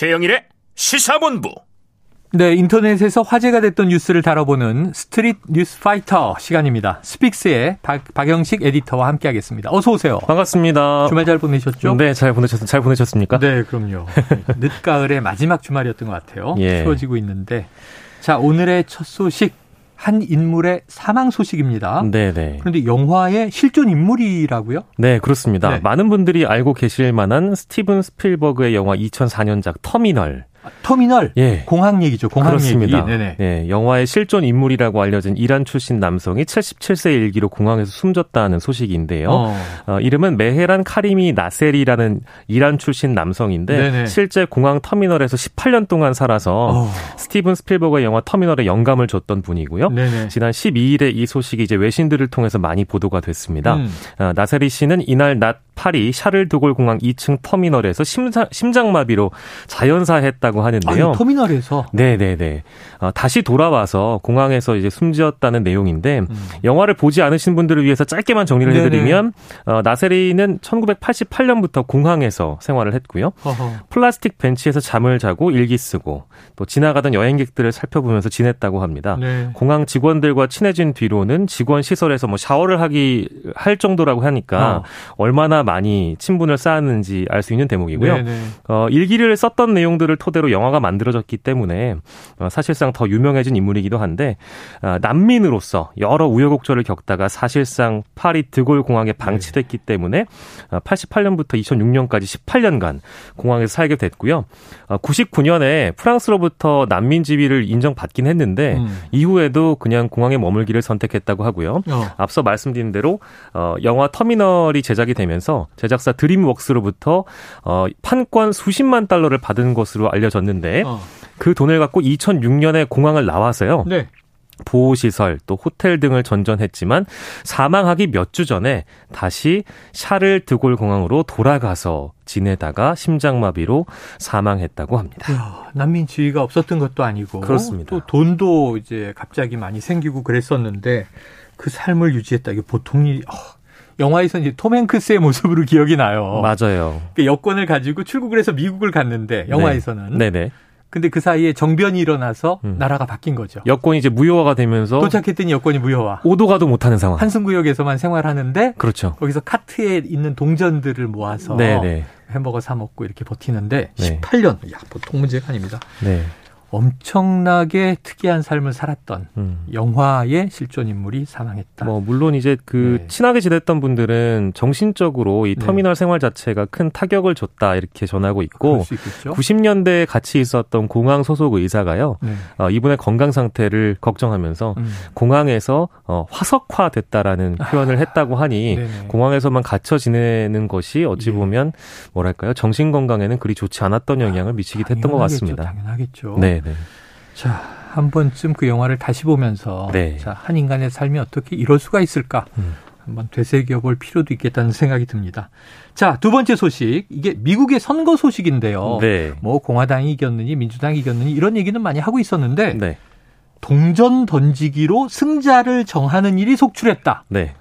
최영일의 시사본부. 네, 인터넷에서 화제가 됐던 뉴스를 다뤄보는 스트릿 뉴스 파이터 시간입니다. 스픽스의 박, 박영식 에디터와 함께하겠습니다. 어서 오세요. 반갑습니다. 주말 잘 보내셨죠? 네, 잘 보내셨, 잘 보내셨습니까? 네, 그럼요. 늦가을의 마지막 주말이었던 것 같아요. 예. 추워지고 있는데. 자, 오늘의 첫 소식. 한 인물의 사망 소식입니다. 네네. 그런데 영화의 실존 인물이라고요? 네, 그렇습니다. 네. 많은 분들이 알고 계실 만한 스티븐 스필버그의 영화 2004년작 터미널. 터미널 예. 공항 얘기죠. 공항 그렇습니다. 얘기. 네네. 네, 영화의 실존 인물이라고 알려진 이란 출신 남성이 77세 일기로 공항에서 숨졌다는 소식인데요. 어. 어, 이름은 메헤란 카리미 나셀이라는 이란 출신 남성인데 네네. 실제 공항 터미널에서 18년 동안 살아서 어. 스티븐 스필버그의 영화 터미널에 영감을 줬던 분이고요. 네네. 지난 12일에 이 소식이 이제 외신들을 통해서 많이 보도가 됐습니다. 음. 어, 나세리 씨는 이날 낮 파리 샤를드골 공항 2층 터미널에서 심장, 심장마비로 자연사했다고 하는데요. 아니, 터미널에서 네네네. 어, 다시 돌아와서 공항에서 이제 숨지었다는 내용인데 음. 영화를 보지 않으신 분들을 위해서 짧게만 정리를 네네. 해드리면 어, 나세리는 1988년부터 공항에서 생활을 했고요. 허허. 플라스틱 벤치에서 잠을 자고 일기 쓰고 또 지나가던 여행객들을 살펴보면서 지냈다고 합니다. 네. 공항 직원들과 친해진 뒤로는 직원 시설에서 뭐 샤워를 하기 할 정도라고 하니까 어. 얼마나 많이 친분을 쌓았는지 알 수 있는 대목이고요. 네네. 어, 일기를 썼던 내용들을 토대로 영화가 만들어졌기 때문에 어, 사실상 더 유명해진 인물이기도 한데 어, 난민으로서 여러 우여곡절을 겪다가 사실상 파리 드골 공항에 방치됐기 때문에 어, 88년부터 2006년까지 18년간 공항에서 살게 됐고요. 어, 99년에 프랑스로부터 난민 지위를 인정받긴 했는데 음. 이후에도 그냥 공항에 머물기를 선택했다고 하고요. 어. 앞서 말씀드린 대로 어, 영화 터미널이 제작이 되면서 제작사 드림웍스로부터 어, 판권 수십만 달러를 받은 것으로 알려졌는데 어. 그 돈을 갖고 2006년에 공항을 나와서요. 네. 보호시설 또 호텔 등을 전전했지만 사망하기 몇 주 전에 다시 샤를 드골 공항으로 돌아가서 지내다가 심장마비로 사망했다고 합니다. 이야, 난민 지위가 없었던 것도 아니고 그렇습니다. 또 돈도 이제 갑자기 많이 생기고 그랬었는데 그 삶을 유지했다. 이게 보통 일이 어, 영화에서 이제 톰 행크스의 모습으로 기억이 나요. 맞아요. 그 여권을 가지고 출국을 해서 미국을 갔는데 영화에서는 네. 네네. 근데 그 사이에 정변이 일어나서 음. 나라가 바뀐 거죠. 여권이 이제 무효화가 되면서 도착했더니 여권이 무효화. 오도 가도 못하는 상황. 한승구역에서만 생활하는데 그렇죠. 거기서 카트에 있는 동전들을 모아서 네네. 햄버거 사 먹고 이렇게 버티는데 네. 18년. 야, 보통 문제가 아닙니다. 네. 엄청나게 특이한 삶을 살았던 음. 영화의 실존 인물이 사망했다. 뭐 물론 이제 그 네. 친하게 지냈던 분들은 정신적으로 이 네. 터미널 생활 자체가 큰 타격을 줬다 이렇게 전하고 있고 수 있겠죠. 90년대에 같이 있었던 공항 소속 의사가요. 네. 어, 이분의 건강 상태를 걱정하면서 음. 공항에서 어, 화석화됐다라는 표현을 했다고 하니 네네. 공항에서만 갇혀 지내는 것이 어찌 예. 보면 뭐랄까요 정신 건강에는 그리 좋지 않았던 영향을 미치기도 했던 것 같습니다. 당연하겠죠. 네, 네. 자, 한 번쯤 그 영화를 다시 보면서 네. 자, 한 인간의 삶이 어떻게 이럴 수가 있을까? 음. 한번 되새겨 볼 필요도 있겠다는 생각이 듭니다. 자, 두 번째 소식. 이게 미국의 선거 소식인데요. 네. 뭐 공화당이 이겼느니 민주당이 이겼느니 이런 얘기는 많이 하고 있었는데 네. 동전 던지기로 승자를 정하는 일이 속출했다. 네.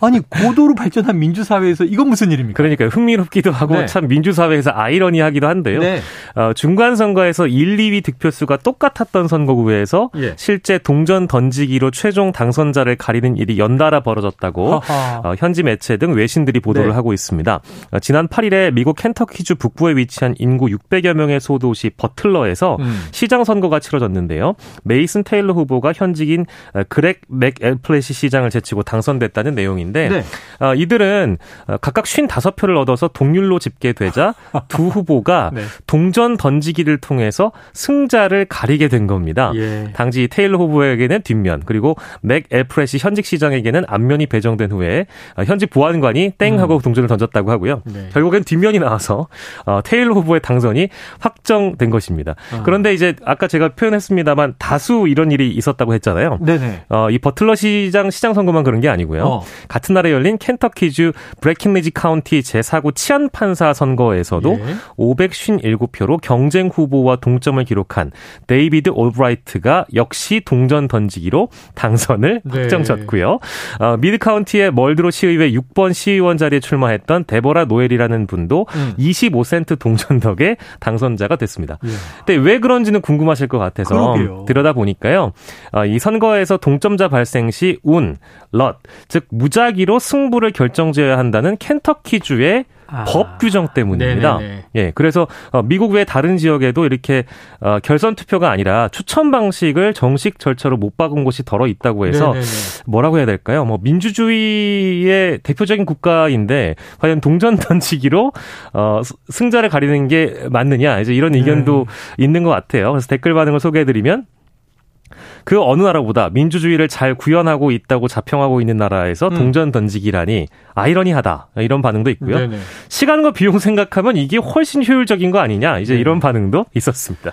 아니 고도로 발전한 민주사회에서 이건 무슨 일입니까? 그러니까 흥미롭기도 하고 네. 참 민주사회에서 아이러니하기도 한데요. 네. 어, 중간 선거에서 1, 2위 득표수가 똑같았던 선거구에서 예. 실제 동전 던지기로 최종 당선자를 가리는 일이 연달아 벌어졌다고. 어, 현지 매체 등 외신들이 보도를 네. 하고 있습니다. 어, 지난 8일에 미국 켄터키주 북부에 위치한 인구 600여 명의 소도시 버틀러에서 음. 시장 선거가 치러졌는데요. 메이슨 테일러 후보가 현직인 어, 그렉 맥 엘플래시 시장을 제치고 당선됐다는 내용 인데 네. 어, 이들은 어, 각각 55표를 얻어서 동률로 집계되자 두 후보가 네. 동전 던지기를 통해서 승자를 가리게 된 겁니다. 예. 당시 테일러 후보에게는 뒷면 그리고 맥 엘프레시 현직 시장에게는 앞면이 배정된 후에 어, 현직 보안관이 땡 하고 동전을 던졌다고 하고요. 음. 네. 결국엔 뒷면이 나와서 어, 테일러 후보의 당선이 확정된 것입니다. 아. 그런데 이제 아까 제가 표현했습니다만 다수 이런 일이 있었다고 했잖아요. 네네. 어, 이 버틀러 시장 시장 선거만 그런 게 아니고요. 어. 같은 날에 열린 켄터키주 브레킹리지 카운티 제4구 치안 판사 선거에서도 예. 557표로 경쟁 후보와 동점을 기록한 데이비드 올브라이트가 역시 동전 던지기로 당선을 네. 확정졌고요. 어, 미드 카운티의 멀드로 시의회 6번 시의원 자리에 출마했던 데보라 노엘이라는 분도 음. 25센트 동전 덕에 당선자가 됐습니다. 예. 근데 왜 그런지는 궁금하실 것 같아서 그러게요. 들여다 보니까요. 어, 이 선거에서 동점자 발생 시 운, 럿, 즉 무작위로 승부를 결정지어야 한다는 켄터키주의 아. 법 규정 때문입니다. 네네네. 예, 그래서 어, 미국 외 다른 지역에도 이렇게 어, 결선 투표가 아니라 추천 방식을 정식 절차로 못 바꾼 곳이 덜어 있다고 해서 네네네. 뭐라고 해야 될까요? 뭐 민주주의의 대표적인 국가인데 과연 동전 던지기로 어, 승자를 가리는 게 맞느냐 이제 이런 의견도 네. 있는 것 같아요. 그래서 댓글 반응을 소개해드리면 그 어느 나라보다 민주주의를 잘 구현하고 있다고 자평하고 있는 나라에서 음. 동전 던지기라니 아이러니하다 이런 반응도 있고요. 네네. 시간과 비용 생각하면 이게 훨씬 효율적인 거 아니냐 이제 네. 이런 반응도 있었습니다.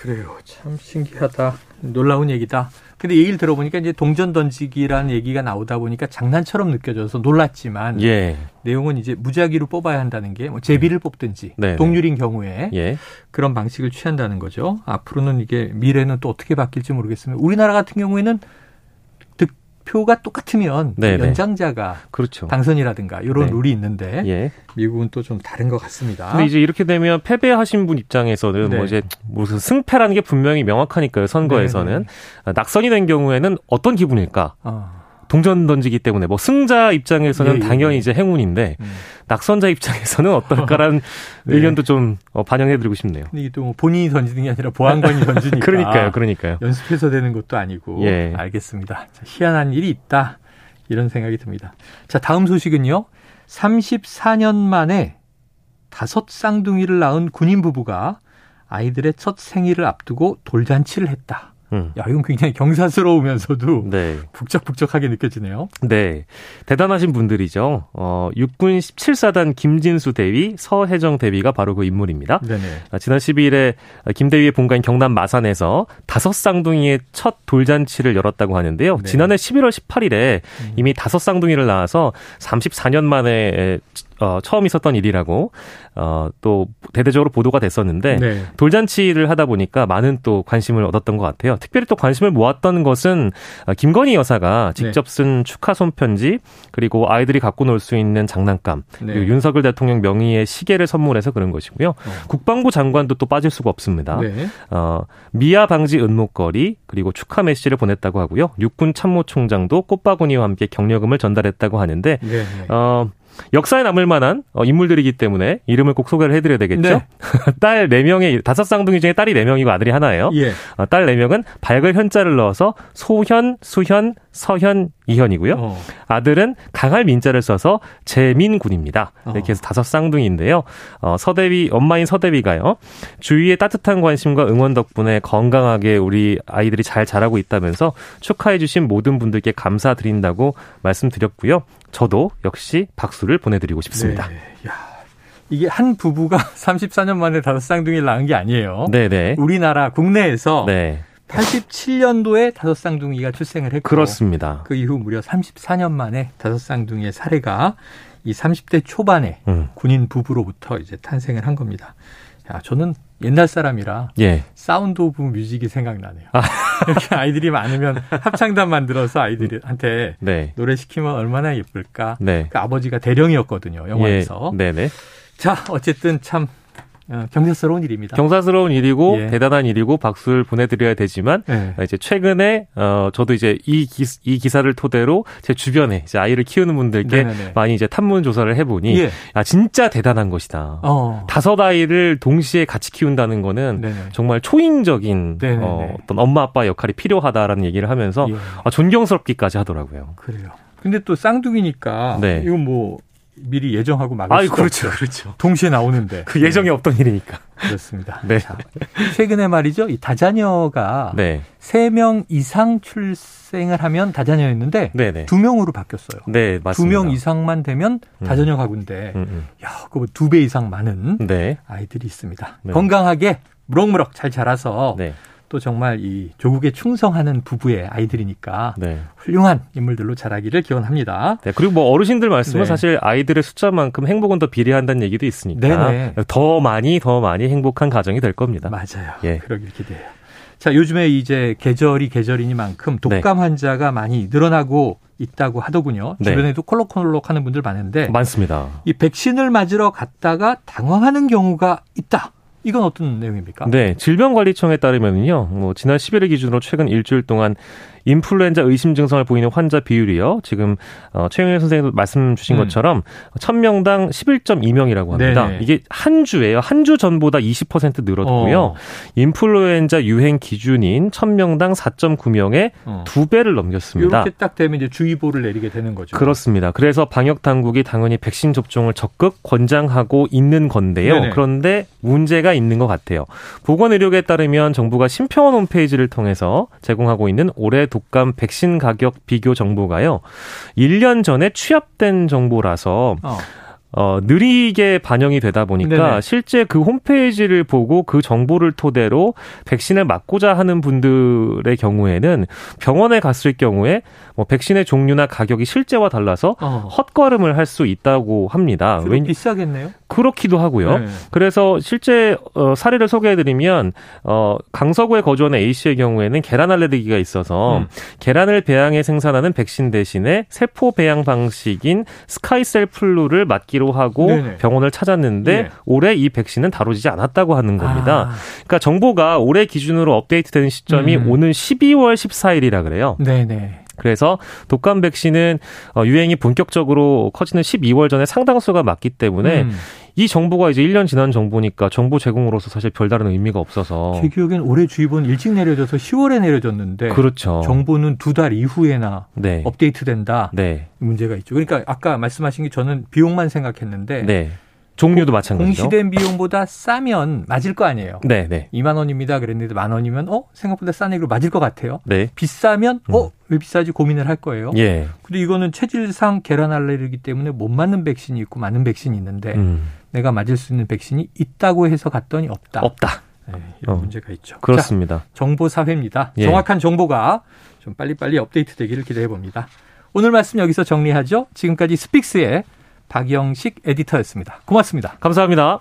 그래요. 참 신기하다. 놀라운 얘기다. 근데 얘기를 들어보니까 이제 동전 던지기라는 얘기가 나오다 보니까 장난처럼 느껴져서 놀랐지만 예. 내용은 이제 무작위로 뽑아야 한다는 게 뭐 제비를 뽑든지 네. 동률인 경우에 예. 그런 방식을 취한다는 거죠. 앞으로는 이게 미래는 또 어떻게 바뀔지 모르겠습니다. 우리나라 같은 경우에는 표가 똑같으면 네네. 네. 연장자가 그렇죠. 당선이라든가 이런 네. 룰이 있는데 예. 미국은 또 좀 다른 것 같습니다. 근데 이제 이렇게 되면 패배하신 분 입장에서는 네. 뭐 이제 무슨 승패라는 게 분명히 명확하니까요. 선거에서는 네네. 네. 낙선이 된 경우에는 어떤 기분일까? 어. 동전 던지기 때문에 뭐 승자 입장에서는 예, 예, 당연히 예. 이제 행운인데 음. 낙선자 입장에서는 어떨까라는 네. 의견도 좀 어, 반영해드리고 싶네요. 이게 또 본인이 던지는 게 아니라 보안관이 던지니까. 그러니까요, 그러니까요. 연습해서 되는 것도 아니고. 예. 알겠습니다. 자, 희한한 일이 있다. 이런 생각이 듭니다. 자, 다음 소식은요. 34년 만에 다섯 쌍둥이를 낳은 군인 부부가 아이들의 첫 생일을 앞두고 돌잔치를 했다. 음. 야, 이건 굉장히 경사스러우면서도 네. 북적북적하게 느껴지네요. 네. 대단하신 분들이죠. 어, 육군 17사단 김진수 대위, 서혜정 대위가 바로 그 인물입니다. 네네. 아, 지난 12일에 김 대위의 본가인 경남 마산에서 다섯 쌍둥이의 첫 돌잔치를 열었다고 하는데요. 네. 지난해 11월 18일에 음. 이미 다섯 쌍둥이를 낳아서 34년 만에 어, 처음 있었던 일이라고 어, 또 대대적으로 보도가 됐었는데 네. 돌잔치를 하다 보니까 많은 또 관심을 얻었던 것 같아요. 특별히 또 관심을 모았던 것은 어, 김건희 여사가 직접 네. 쓴 축하 손편지 그리고 아이들이 갖고 놀 수 있는 장난감 네. 그리고 윤석열 대통령 명의의 시계를 선물해서 그런 것이고요. 어. 국방부 장관도 또 빠질 수가 없습니다. 네. 어, 미아 방지 은목걸이 그리고 축하 메시지를 보냈다고 하고요. 육군 참모총장도 꽃바구니와 함께 격려금을 전달했다고 하는데 네, 네. 어, 역사에 남을 만한 어, 인물들이기 때문에 이름을 꼭 소개를 해드려야 되겠죠. 네. 딸 4명의, 다섯 쌍둥이 중에 딸이 4명이고 아들이 하나예요. 예. 어, 딸 4명은 밝을 현자를 넣어서 소현, 수현, 서현, 이현이고요. 어. 아들은 강할 민자를 써서 재민군입니다. 어. 이렇게 해서 다섯 쌍둥이인데요. 어, 서대위, 엄마인 서대위가요. 주위의 따뜻한 관심과 응원 덕분에 건강하게 우리 아이들이 잘 자라고 있다면서 축하해 주신 모든 분들께 감사드린다고 말씀드렸고요. 저도 역시 박수를 보내드리고 싶습니다. 네. 야. 이게 한 부부가 34년 만에 다섯 쌍둥이를 낳은 게 아니에요. 네네. 네. 우리나라 국내에서 네. 87년도에 다섯 쌍둥이가 출생을 했고 그렇습니다. 그 이후 무려 34년 만에 다섯 쌍둥이의 사례가 이 30대 초반에 음. 군인 부부로부터 이제 탄생을 한 겁니다. 야, 저는 옛날 사람이라 예. 사운드 오브 뮤직이 생각나네요. 아. 이렇게 아이들이 많으면 합창단 만들어서 아이들한테 네. 노래 시키면 얼마나 예쁠까. 네. 그 아버지가 대령이었거든요 영화에서. 예. 네네. 자 어쨌든 참 어, 경사스러운 일입니다. 경사스러운 일이고 예. 대단한 일이고 박수를 보내드려야 되지만 예. 이제 최근에 어 저도 이제 이, 기, 이 기사를 토대로 제 주변에 이제 아이를 키우는 분들께 네네네. 많이 이제 탐문 조사를 해보니 예. 아 진짜 대단한 것이다. 어. 다섯 아이를 동시에 같이 키운다는 거는 네네. 정말 초인적인 어, 어떤 엄마 아빠 역할이 필요하다라는 얘기를 하면서 예. 아, 존경스럽기까지 하더라고요. 그래요. 근데 또 쌍둥이니까 네. 이건 뭐 미리 예정하고 막을 아유, 그렇죠, 없죠. 그렇죠. 동시에 나오는데 그 예정이 네. 없던 일이니까 그렇습니다. 네. 자, 최근에 말이죠, 이 다자녀가 네. 3명 이상 출생을 하면 다자녀였는데 네, 네. 2명으로 바뀌었어요. 네, 맞습니다. 2명 이상만 되면 음. 다자녀 가구인데, 음, 음. 야, 그거 두배 이상 많은 네. 아이들이 있습니다. 네. 건강하게 무럭무럭 잘 자라서. 네. 또 정말 이 조국에 충성하는 부부의 아이들이니까 네. 훌륭한 인물들로 자라기를 기원합니다. 네, 그리고 뭐 어르신들 말씀은 네. 사실 아이들의 숫자만큼 행복은 더 비례한다는 얘기도 있으니까 네네. 더 많이 더 많이 행복한 가정이 될 겁니다. 맞아요. 예. 그러길 기대해요. 자, 요즘에 이제 계절이 계절이니만큼 독감 네. 환자가 많이 늘어나고 있다고 하더군요. 네. 주변에도 콜록콜록 하는 분들 많은데 많습니다. 이 백신을 맞으러 갔다가 당황하는 경우가 있다. 이건 어떤 내용입니까? 네, 질병관리청에 따르면요, 뭐 지난 11일 기준으로 최근 일주일 동안 인플루엔자 의심 증상을 보이는 환자 비율이요. 지금 어, 최영일 선생님 말씀 주신 음. 것처럼 1000명당 11.2명이라고 합니다. 네네. 이게 한 주예요. 한 주 전보다 20% 늘었고요. 어. 인플루엔자 유행 기준인 1000명당 4.9명의 어. 두 배를 넘겼습니다. 이렇게 딱 되면 이제 주의보를 내리게 되는 거죠. 그렇습니다. 그래서 방역 당국이 당연히 백신 접종을 적극 권장하고 있는 건데요. 네네. 그런데 문제가 있는 것 같아요. 보건의료계에 따르면 정부가 심평원 홈페이지를 통해서 제공하고 있는 올해 독감 백신 가격 비교 정보가요. 1년 전에 취합된 정보라서 어. 어, 느리게 반영이 되다 보니까 네네. 실제 그 홈페이지를 보고 그 정보를 토대로 백신을 맞고자 하는 분들의 경우에는 병원에 갔을 경우에 뭐 백신의 종류나 가격이 실제와 달라서 어. 헛걸음을 할 수 있다고 합니다. 왜 비싸겠네요? 그렇기도 하고요. 네. 그래서 실제 어, 사례를 소개해드리면 어, 강서구에 거주하는 A 씨의 경우에는 계란 알레르기가 있어서 음. 계란을 배양해 생산하는 백신 대신에 세포 배양 방식인 스카이셀 플루를 맞기로 하고 네네. 병원을 찾았는데 네. 올해 이 백신은 다루지 않았다고 하는 겁니다. 아. 그러니까 정보가 올해 기준으로 업데이트되는 시점이 음. 오는 12월 14일이라 그래요. 네네. 그래서 독감 백신은 어, 유행이 본격적으로 커지는 12월 전에 상당수가 맞기 때문에 음. 이 정보가 이제 1년 지난 정보니까 정보 제공으로서 사실 별다른 의미가 없어서 제 기억엔 올해 주의보는 일찍 내려져서 10월에 내려졌는데 그렇죠. 정보는 두 달 이후에나 네. 업데이트된다. 네. 문제가 있죠. 그러니까 아까 말씀하신 게 저는 비용만 생각했는데 네. 종류도 마찬가지죠. 공시된 비용보다 싸면 맞을 거 아니에요. 네, 네. 2만 원입니다. 그랬는데 만 원이면 어 생각보다 싼 얘기로 맞을 것 같아요. 네. 비싸면 음. 어왜 비싸지 고민을 할 거예요. 예. 근데 이거는 체질상 계란 알레르기 때문에 못 맞는 백신이 있고 맞는 백신이 있는데 음. 내가 맞을 수 있는 백신이 있다고 해서 갔더니 없다. 없다. 네, 이런 어. 문제가 있죠. 그렇습니다. 자, 정보 사회입니다. 예. 정확한 정보가 좀 빨리빨리 업데이트 되기를 기대해 봅니다. 오늘 말씀 여기서 정리하죠. 지금까지 스픽스의 박영식 에디터였습니다. 고맙습니다. 감사합니다.